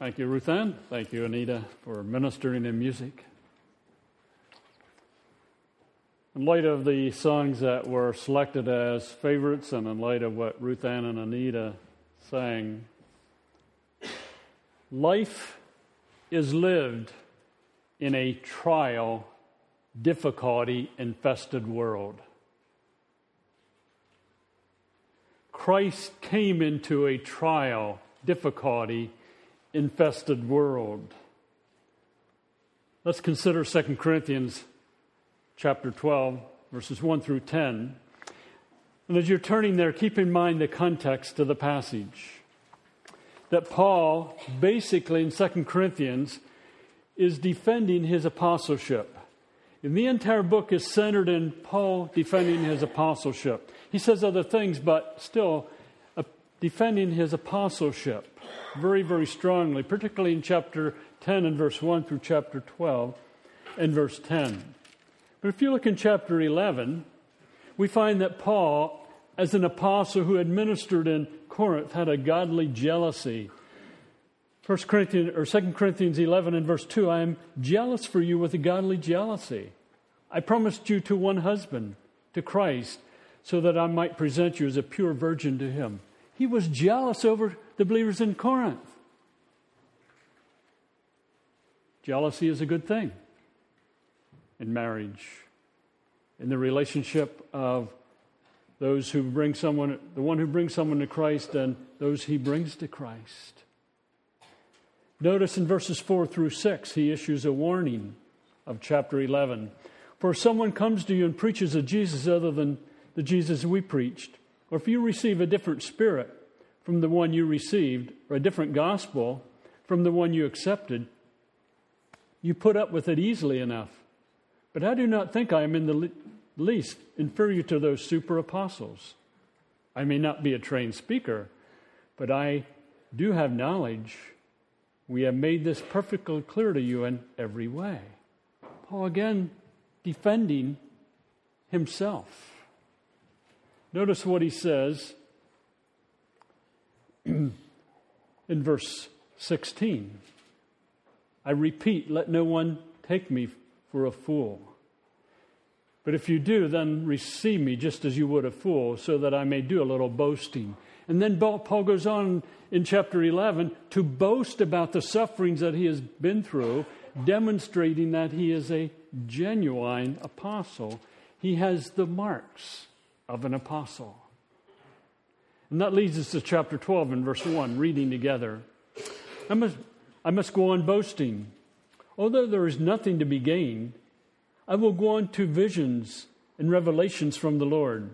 Thank you, Ruthann. Thank you, Anita, for ministering in music. In light of the songs that were selected as favorites and in light of what Ruthann and Anita sang, life is lived in a trial, difficulty infested world. Christ came into a trial, difficulty infested world. Let's consider 2 Corinthians chapter 12, verses 1 through 10. And as you're turning there, keep in mind the context of the passage. That Paul, basically in 2 Corinthians, is defending his apostleship. And the entire book is centered in Paul defending his apostleship. He says other things, but still defending his apostleship very, very strongly, particularly in chapter 10 and verse 1 through chapter 12 and verse 10. But if you look in chapter 11, we find that Paul, as an apostle who had ministered in Corinth, had a godly jealousy. 1 Corinthians or 2 Corinthians 11 and verse 2 I am jealous for you with a godly jealousy. I promised you to one husband, to Christ, so that I might present you as a pure virgin to him. He was jealous over the believers in Corinth. Jealousy is a good thing in marriage, in the relationship of those who bring someone, the one who brings someone to Christ and those he brings to Christ. Notice in verses 4 through 6, he issues a warning of chapter 11. For if someone comes to you and preaches a Jesus other than the Jesus we preached, or if you receive a different spirit from the one you received, or a different gospel from the one you accepted, you put up with it easily enough. But I do not think I am in the least inferior to those super apostles. I may not be a trained speaker, but I do have knowledge. We have made this perfectly clear to you in every way. Paul again defending himself. Notice what he says in verse 16. I repeat, let no one take me for a fool. But if you do, then receive me just as you would a fool, so that I may do a little boasting. And then Paul goes on in chapter 11 to boast about the sufferings that he has been through, demonstrating that he is a genuine apostle. He has the marks of an apostle. And that leads us to chapter 12 and verse 1, reading together. I must, I must go on boasting. Although there is nothing to be gained, I will go on to visions and revelations from the Lord.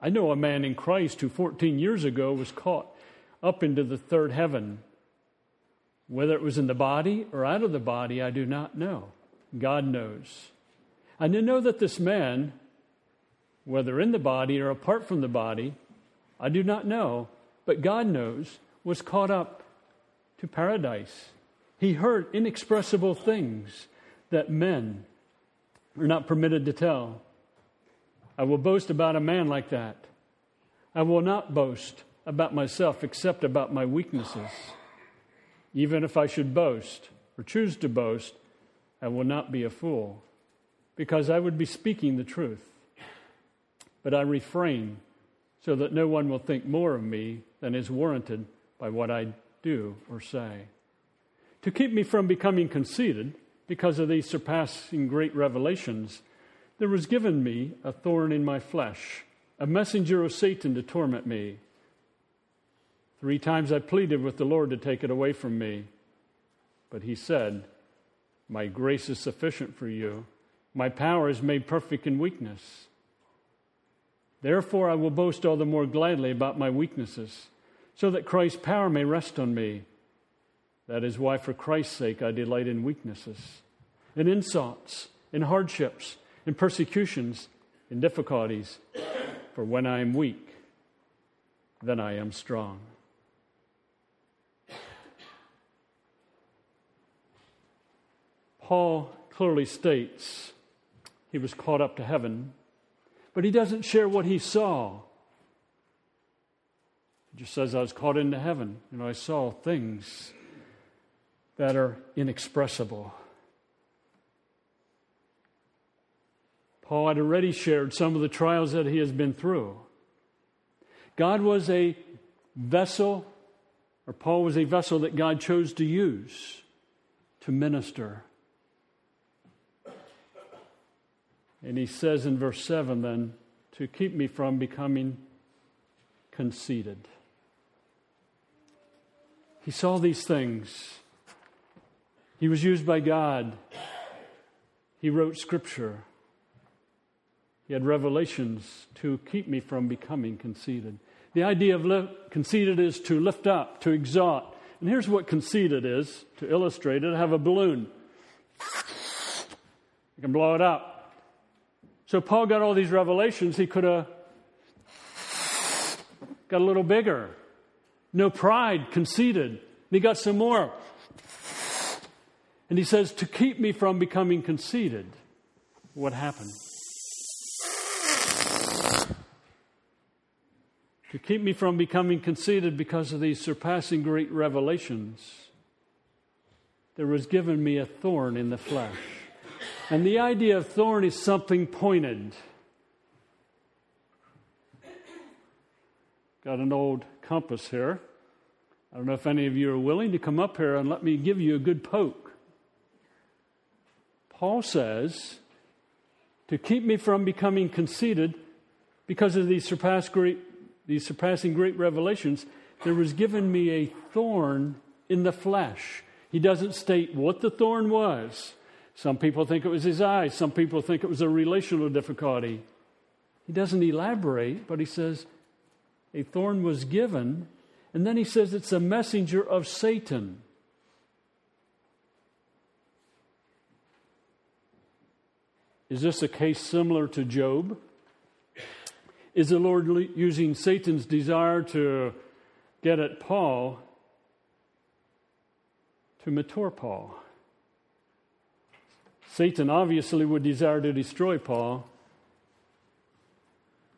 I know a man in Christ who 14 years ago was caught up into the third heaven. Whether it was in the body or out of the body, I do not know. God knows. And I know that this man, whether in the body or apart from the body, I do not know, but God knows, was caught up to paradise. He heard inexpressible things that men are not permitted to tell. I will boast about a man like that. I will not boast about myself except about my weaknesses. Even if I should boast or choose to boast, I will not be a fool because I would be speaking the truth. But I refrain so that no one will think more of me than is warranted by what I do or say. To keep me from becoming conceited, because of these surpassing great revelations, there was given me a thorn in my flesh, a messenger of Satan to torment me. Three times I pleaded with the Lord to take it away from me. But he said, My grace is sufficient for you. My power is made perfect in weakness. Therefore, I will boast all the more gladly about my weaknesses, so that Christ's power may rest on me. That is why, for Christ's sake, I delight in weaknesses, in insults, in hardships, in persecutions, in difficulties. For when I am weak, then I am strong. Paul clearly states he was caught up to heaven but he doesn't share what he saw. He just says, I was caught into heaven. Know, I saw things that are inexpressible. Paul had already shared some of the trials that he has been through. God was a vessel, or Paul was a vessel that God chose to use to minister. And he says in verse 7 then, to keep me from becoming conceited. He saw these things. He was used by God. He wrote scripture. He had revelations to keep me from becoming conceited. The idea of li- conceited is to lift up, to exalt. And here's what conceited is to illustrate it I have a balloon. You can blow it up. So Paul got all these revelations. He could have got a little bigger. No pride, conceited. He got some more. And he says, To keep me from becoming conceited. What happened? to keep me from becoming conceited because of these surpassing great revelations, there was given me a thorn in the flesh. And the idea of thorn is something pointed. Got an old compass here. I don't know if any of you are willing to come up here and let me give you a good poke. Paul says, to keep me from becoming conceited because of these surpassing great these surpassing great revelations, there was given me a thorn in the flesh. He doesn't state what the thorn was. Some people think it was his eyes, some people think it was a relational difficulty. He doesn't elaborate, but he says a thorn was given, and then he says it's a messenger of Satan. Is this a case similar to Job? Is the Lord using Satan's desire to get at Paul to mature Paul? Satan obviously would desire to destroy Paul,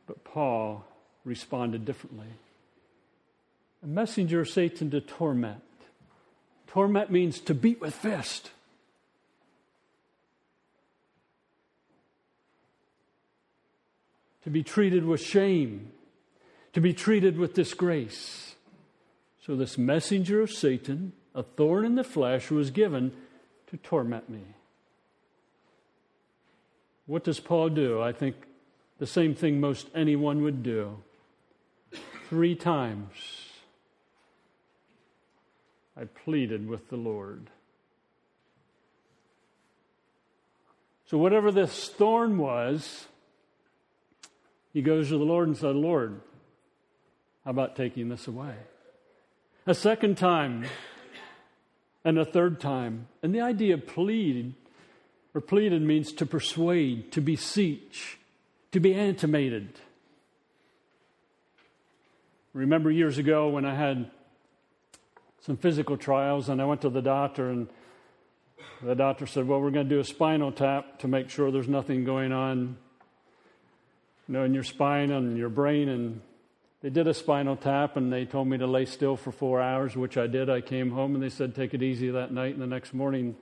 but Paul responded differently. A messenger of Satan to torment. Torment means to beat with fist. to be treated with shame, to be treated with disgrace. So, this messenger of Satan, a thorn in the flesh, was given to torment me. What does Paul do? I think the same thing most anyone would do. Three times I pleaded with the Lord. So, whatever this thorn was, he goes to the Lord and said, Lord, how about taking this away? A second time, and a third time. And the idea of pleading or pleaded means to persuade, to beseech, to be animated. Remember years ago when I had some physical trials and I went to the doctor and the doctor said, Well, we're going to do a spinal tap to make sure there's nothing going on you know, in your spine and your brain. And they did a spinal tap and they told me to lay still for four hours, which I did. I came home and they said, take it easy that night. And the next morning,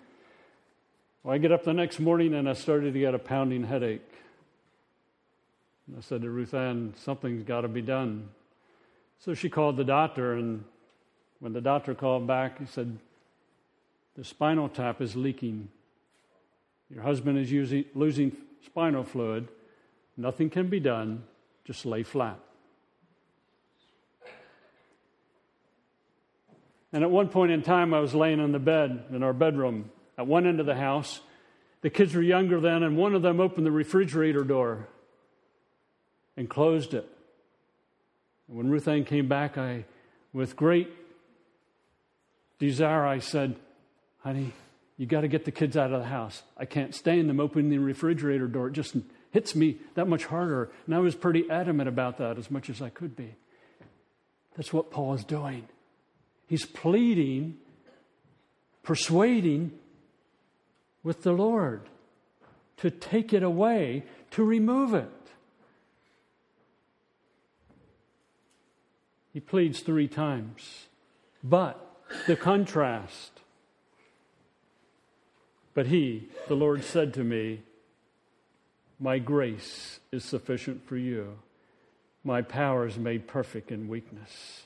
well, I get up the next morning and I started to get a pounding headache. And I said to Ruth Ann, something's got to be done. So she called the doctor, and when the doctor called back, he said, The spinal tap is leaking. Your husband is using, losing spinal fluid. Nothing can be done, just lay flat. And at one point in time, I was laying on the bed in our bedroom at one end of the house. The kids were younger then, and one of them opened the refrigerator door and closed it. And when Ruth Ann came back, I, with great desire, I said, Honey, you got to get the kids out of the house. I can't stand them opening the refrigerator door. It just hits me that much harder. And I was pretty adamant about that as much as I could be. That's what Paul is doing. He's pleading, persuading with the Lord to take it away, to remove it. He pleads three times. But the contrast But he, the Lord, said to me, My grace is sufficient for you. My power is made perfect in weakness.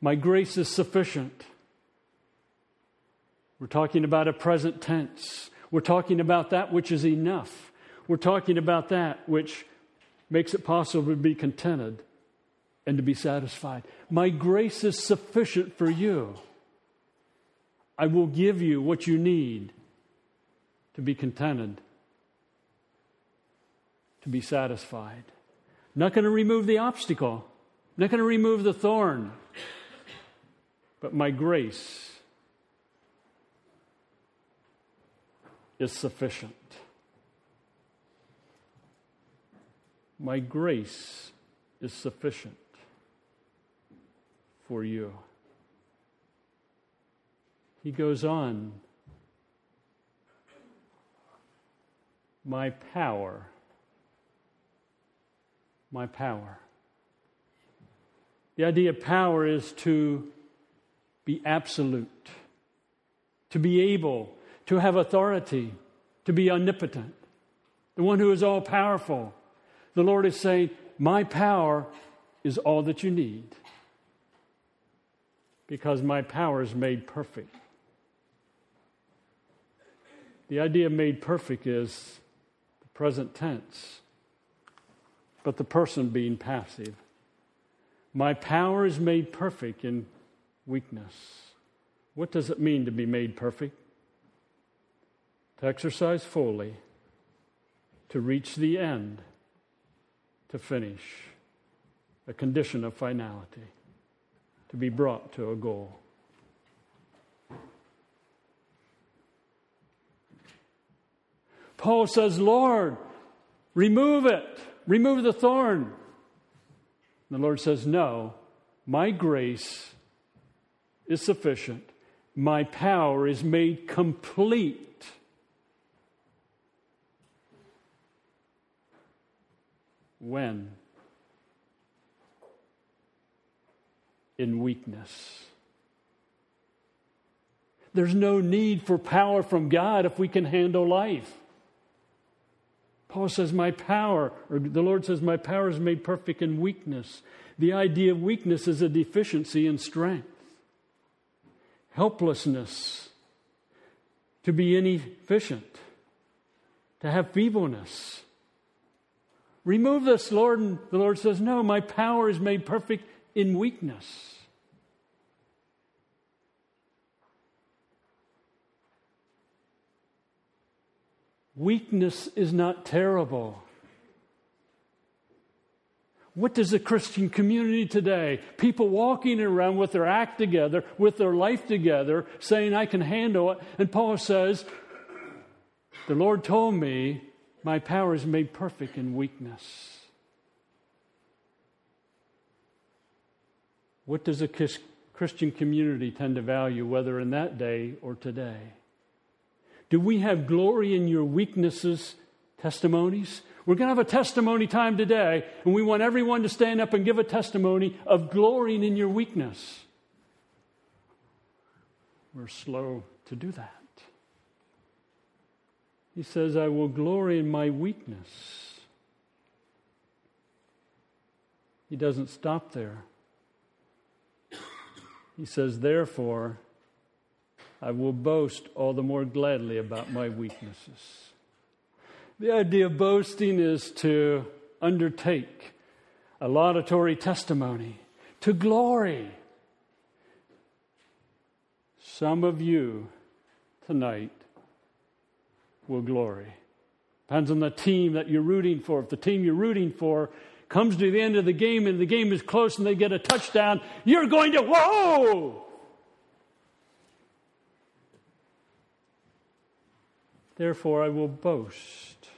My grace is sufficient. We're talking about a present tense. We're talking about that which is enough. We're talking about that which makes it possible to be contented and to be satisfied. My grace is sufficient for you. I will give you what you need to be contented, to be satisfied. Not going to remove the obstacle, not going to remove the thorn, but my grace is sufficient. My grace is sufficient for you. He goes on, my power, my power. The idea of power is to be absolute, to be able, to have authority, to be omnipotent, the one who is all powerful. The Lord is saying, My power is all that you need because my power is made perfect. The idea of made perfect is the present tense, but the person being passive. My power is made perfect in weakness. What does it mean to be made perfect? To exercise fully, to reach the end, to finish, a condition of finality to be brought to a goal. Paul says, Lord, remove it, remove the thorn. The Lord says, No, my grace is sufficient. My power is made complete. When? in weakness. There's no need for power from God if we can handle life. Paul says, My power, or the Lord says, My power is made perfect in weakness. The idea of weakness is a deficiency in strength, helplessness, to be inefficient, to have feebleness. Remove this, Lord. And the Lord says, No, my power is made perfect in weakness. Weakness is not terrible. What does the Christian community today? People walking around with their act together, with their life together, saying, I can handle it. And Paul says, The Lord told me, My power is made perfect in weakness. What does a Christian community tend to value, whether in that day or today? Do we have glory in your weaknesses testimonies? We're going to have a testimony time today, and we want everyone to stand up and give a testimony of glorying in your weakness. We're slow to do that. He says, I will glory in my weakness. He doesn't stop there. He says, Therefore, I will boast all the more gladly about my weaknesses. The idea of boasting is to undertake a laudatory testimony, to glory. Some of you tonight will glory. Depends on the team that you're rooting for. If the team you're rooting for comes to the end of the game and the game is close and they get a touchdown, you're going to, whoa! Therefore, I will boast.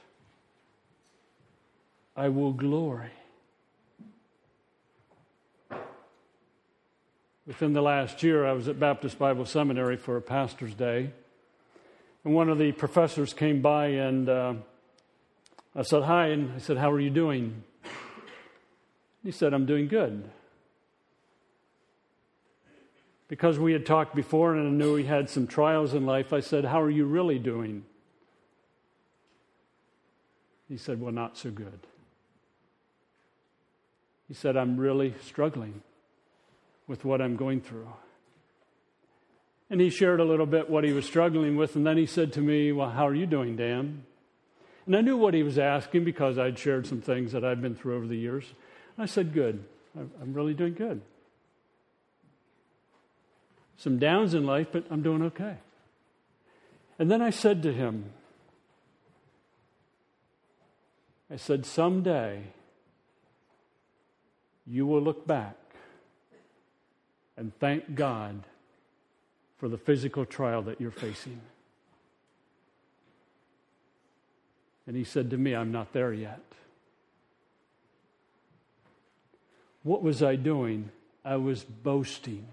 I will glory. Within the last year, I was at Baptist Bible Seminary for a pastor's day. And one of the professors came by and uh, I said, Hi. And I said, How are you doing? He said, I'm doing good. Because we had talked before and I knew he had some trials in life, I said, How are you really doing? He said, Well, not so good. He said, I'm really struggling with what I'm going through. And he shared a little bit what he was struggling with, and then he said to me, Well, how are you doing, Dan? And I knew what he was asking because I'd shared some things that I'd been through over the years. And I said, Good. I'm really doing good. Some downs in life, but I'm doing okay. And then I said to him, I said, Someday you will look back and thank God for the physical trial that you're facing. And he said to me, I'm not there yet. What was I doing? I was boasting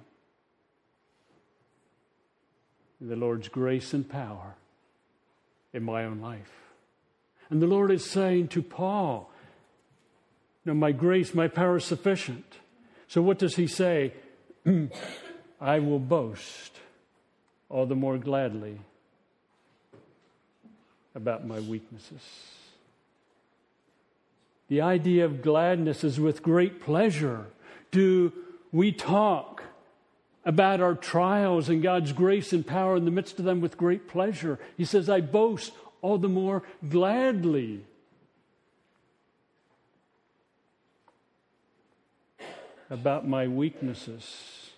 in the Lord's grace and power in my own life. And the Lord is saying to Paul, No, my grace, my power is sufficient. So what does he say? I will boast all the more gladly about my weaknesses. The idea of gladness is with great pleasure. Do we talk about our trials and God's grace and power in the midst of them with great pleasure? He says, I boast all the more gladly. About my weaknesses,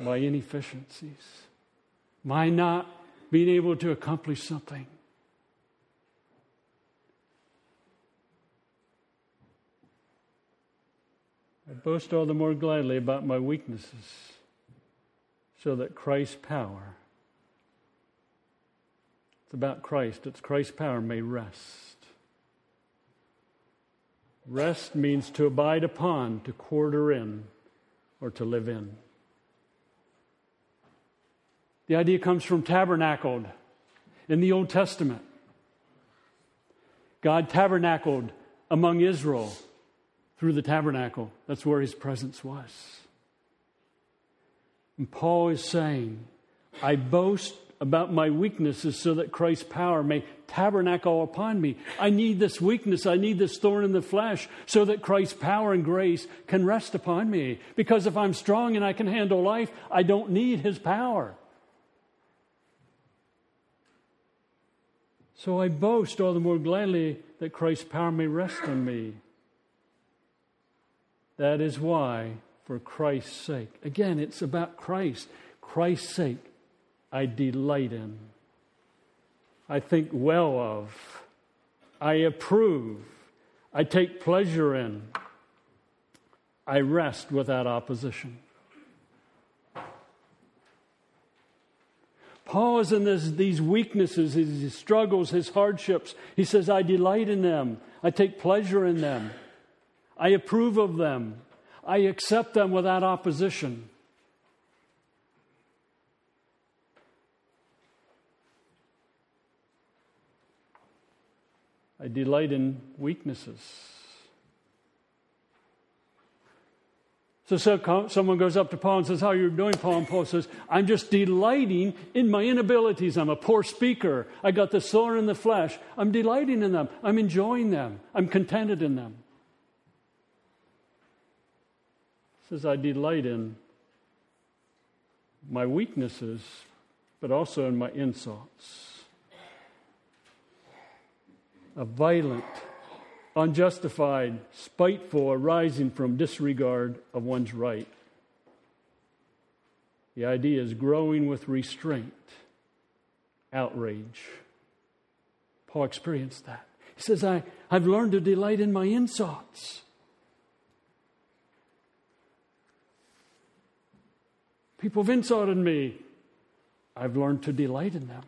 my inefficiencies, my not being able to accomplish something. I boast all the more gladly about my weaknesses so that Christ's power, it's about Christ, it's Christ's power may rest. Rest means to abide upon, to quarter in, or to live in. The idea comes from tabernacled in the Old Testament. God tabernacled among Israel through the tabernacle. That's where his presence was. And Paul is saying, I boast about my weaknesses so that Christ's power may tabernacle upon me. I need this weakness. I need this thorn in the flesh so that Christ's power and grace can rest upon me. Because if I'm strong and I can handle life, I don't need his power. So I boast all the more gladly that Christ's power may rest on me. That is why, for Christ's sake, again, it's about Christ. Christ's sake, I delight in. I think well of. I approve. I take pleasure in. I rest without opposition. Paul is in this, these weaknesses, his struggles, his hardships. He says, I delight in them. I take pleasure in them. I approve of them. I accept them without opposition. I delight in weaknesses. So, so, someone goes up to Paul and says, How are you doing, Paul? And Paul says, I'm just delighting in my inabilities. I'm a poor speaker. I got the sore in the flesh. I'm delighting in them. I'm enjoying them. I'm contented in them. says, I delight in my weaknesses, but also in my insults. A violent, unjustified, spiteful arising from disregard of one's right. The idea is growing with restraint, outrage. Paul experienced that. He says, I, I've learned to delight in my insults. People have insulted me. I've learned to delight in them.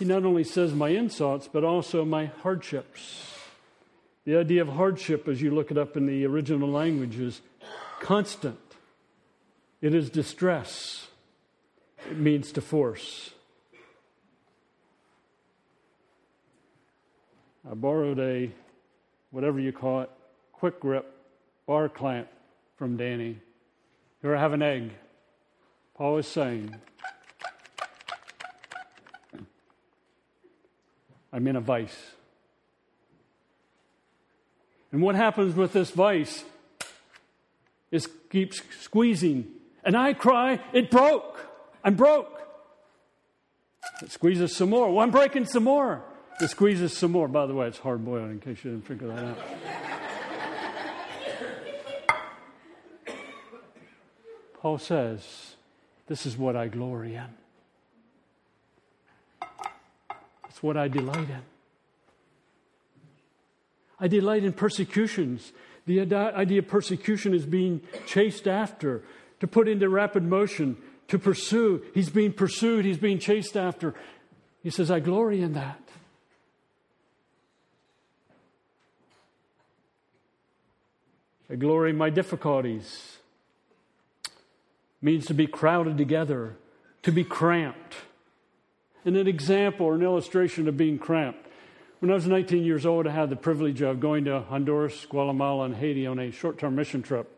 He not only says my insults, but also my hardships. The idea of hardship, as you look it up in the original language, is constant. It is distress. It means to force. I borrowed a, whatever you call it, quick grip bar clamp from Danny. Here I have an egg. Paul is saying, I'm in a vice. And what happens with this vice is keeps squeezing. And I cry, it broke. I'm broke. It squeezes some more. Well, I'm breaking some more. It squeezes some more. By the way, it's hard boiled in case you didn't figure that out. Paul says, This is what I glory in. It's what I delight in. I delight in persecutions. The idea of persecution is being chased after, to put into rapid motion, to pursue. He's being pursued, he's being chased after. He says, I glory in that. I glory in my difficulties. means to be crowded together, to be cramped. And an example or an illustration of being cramped. When I was 19 years old, I had the privilege of going to Honduras, Guatemala, and Haiti on a short term mission trip.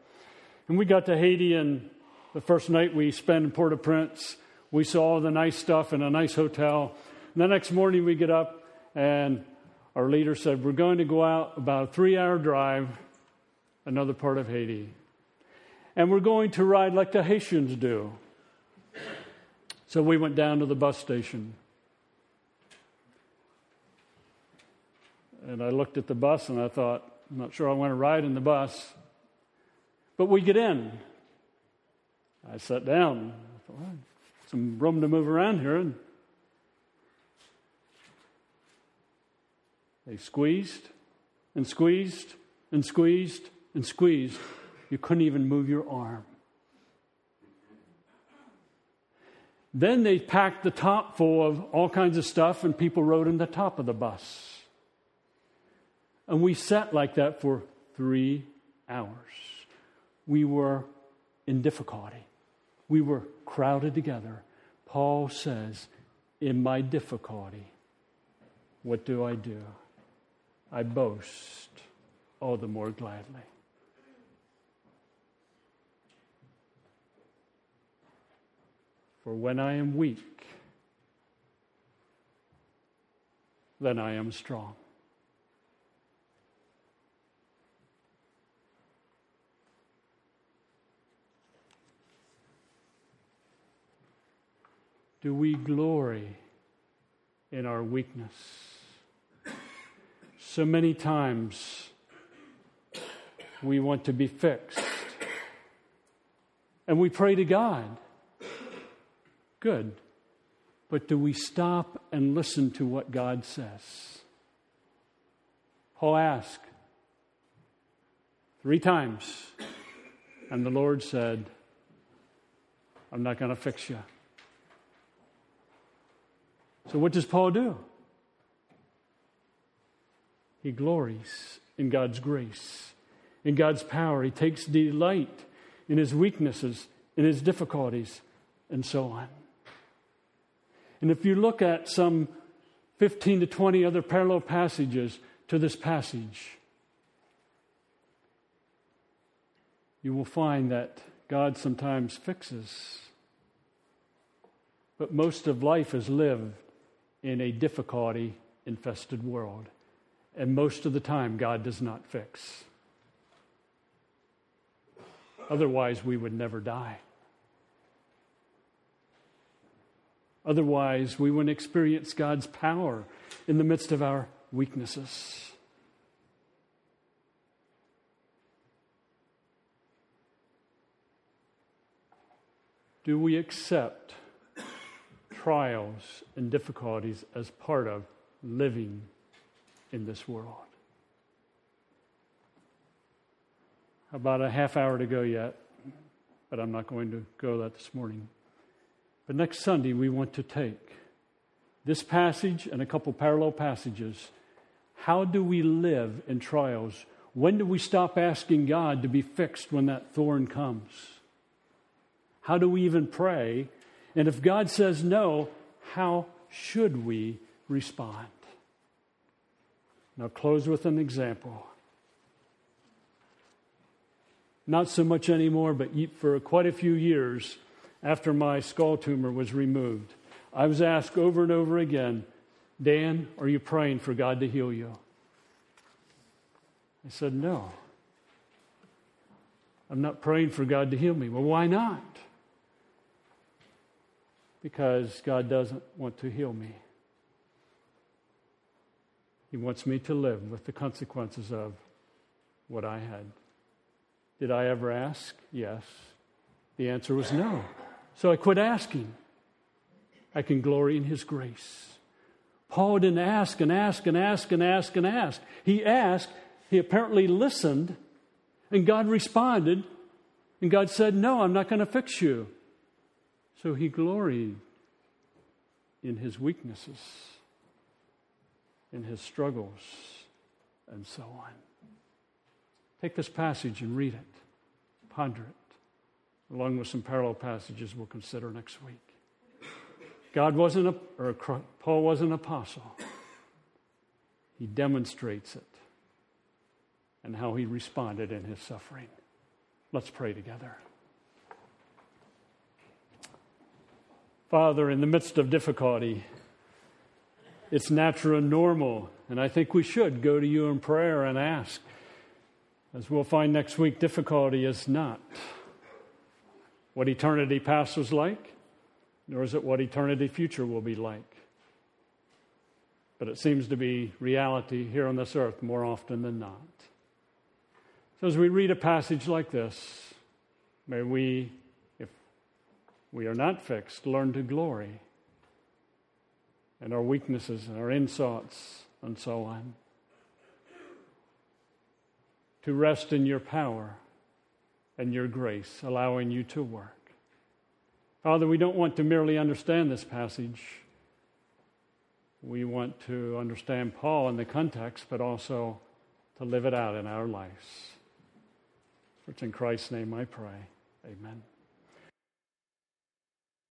And we got to Haiti, and the first night we spent in Port au Prince, we saw all the nice stuff in a nice hotel. And the next morning we get up, and our leader said, We're going to go out about a three hour drive, another part of Haiti. And we're going to ride like the Haitians do. So we went down to the bus station. And I looked at the bus and I thought, I'm not sure I want to ride in the bus. But we get in. I sat down. I thought, well, some room to move around here. And they squeezed and squeezed and squeezed and squeezed. You couldn't even move your arm. Then they packed the top full of all kinds of stuff, and people rode in the top of the bus. And we sat like that for three hours. We were in difficulty, we were crowded together. Paul says, In my difficulty, what do I do? I boast all the more gladly. For when I am weak, then I am strong. do we glory in our weakness? So many times we want to be fixed. And we pray to God. Good. But do we stop and listen to what God says? Paul asked three times, and the Lord said, I'm not going to fix you. So, what does Paul do? He glories in God's grace, in God's power. He takes delight in his weaknesses, in his difficulties, and so on. And if you look at some 15 to 20 other parallel passages to this passage, you will find that God sometimes fixes. But most of life is lived in a difficulty infested world. And most of the time, God does not fix. Otherwise, we would never die. Otherwise, we wouldn't experience God's power in the midst of our weaknesses. Do we accept trials and difficulties as part of living in this world. About a half hour to go yet, but I'm not going to go that this morning. But next Sunday, we want to take this passage and a couple parallel passages. How do we live in trials? When do we stop asking God to be fixed when that thorn comes? How do we even pray and if God says no, how should we respond? Now, close with an example. Not so much anymore, but for quite a few years after my skull tumor was removed, I was asked over and over again Dan, are you praying for God to heal you? I said, No. I'm not praying for God to heal me. Well, why not? Because God doesn't want to heal me. He wants me to live with the consequences of what I had. Did I ever ask? Yes. The answer was no. So I quit asking. I can glory in His grace. Paul didn't ask and ask and ask and ask and ask. He asked, he apparently listened, and God responded, and God said, No, I'm not going to fix you. So he gloried in his weaknesses, in his struggles, and so on. Take this passage and read it, ponder it, along with some parallel passages we'll consider next week. God wasn't a, or Paul was an apostle. He demonstrates it and how he responded in his suffering. Let's pray together. Father, in the midst of difficulty, it's natural and normal, and I think we should go to you in prayer and ask. As we'll find next week, difficulty is not what eternity past was like, nor is it what eternity future will be like. But it seems to be reality here on this earth more often than not. So as we read a passage like this, may we, if we are not fixed, learn to glory in our weaknesses and our insults and so on. To rest in your power and your grace, allowing you to work. Father, we don't want to merely understand this passage. We want to understand Paul in the context, but also to live it out in our lives. For it's in Christ's name I pray. Amen.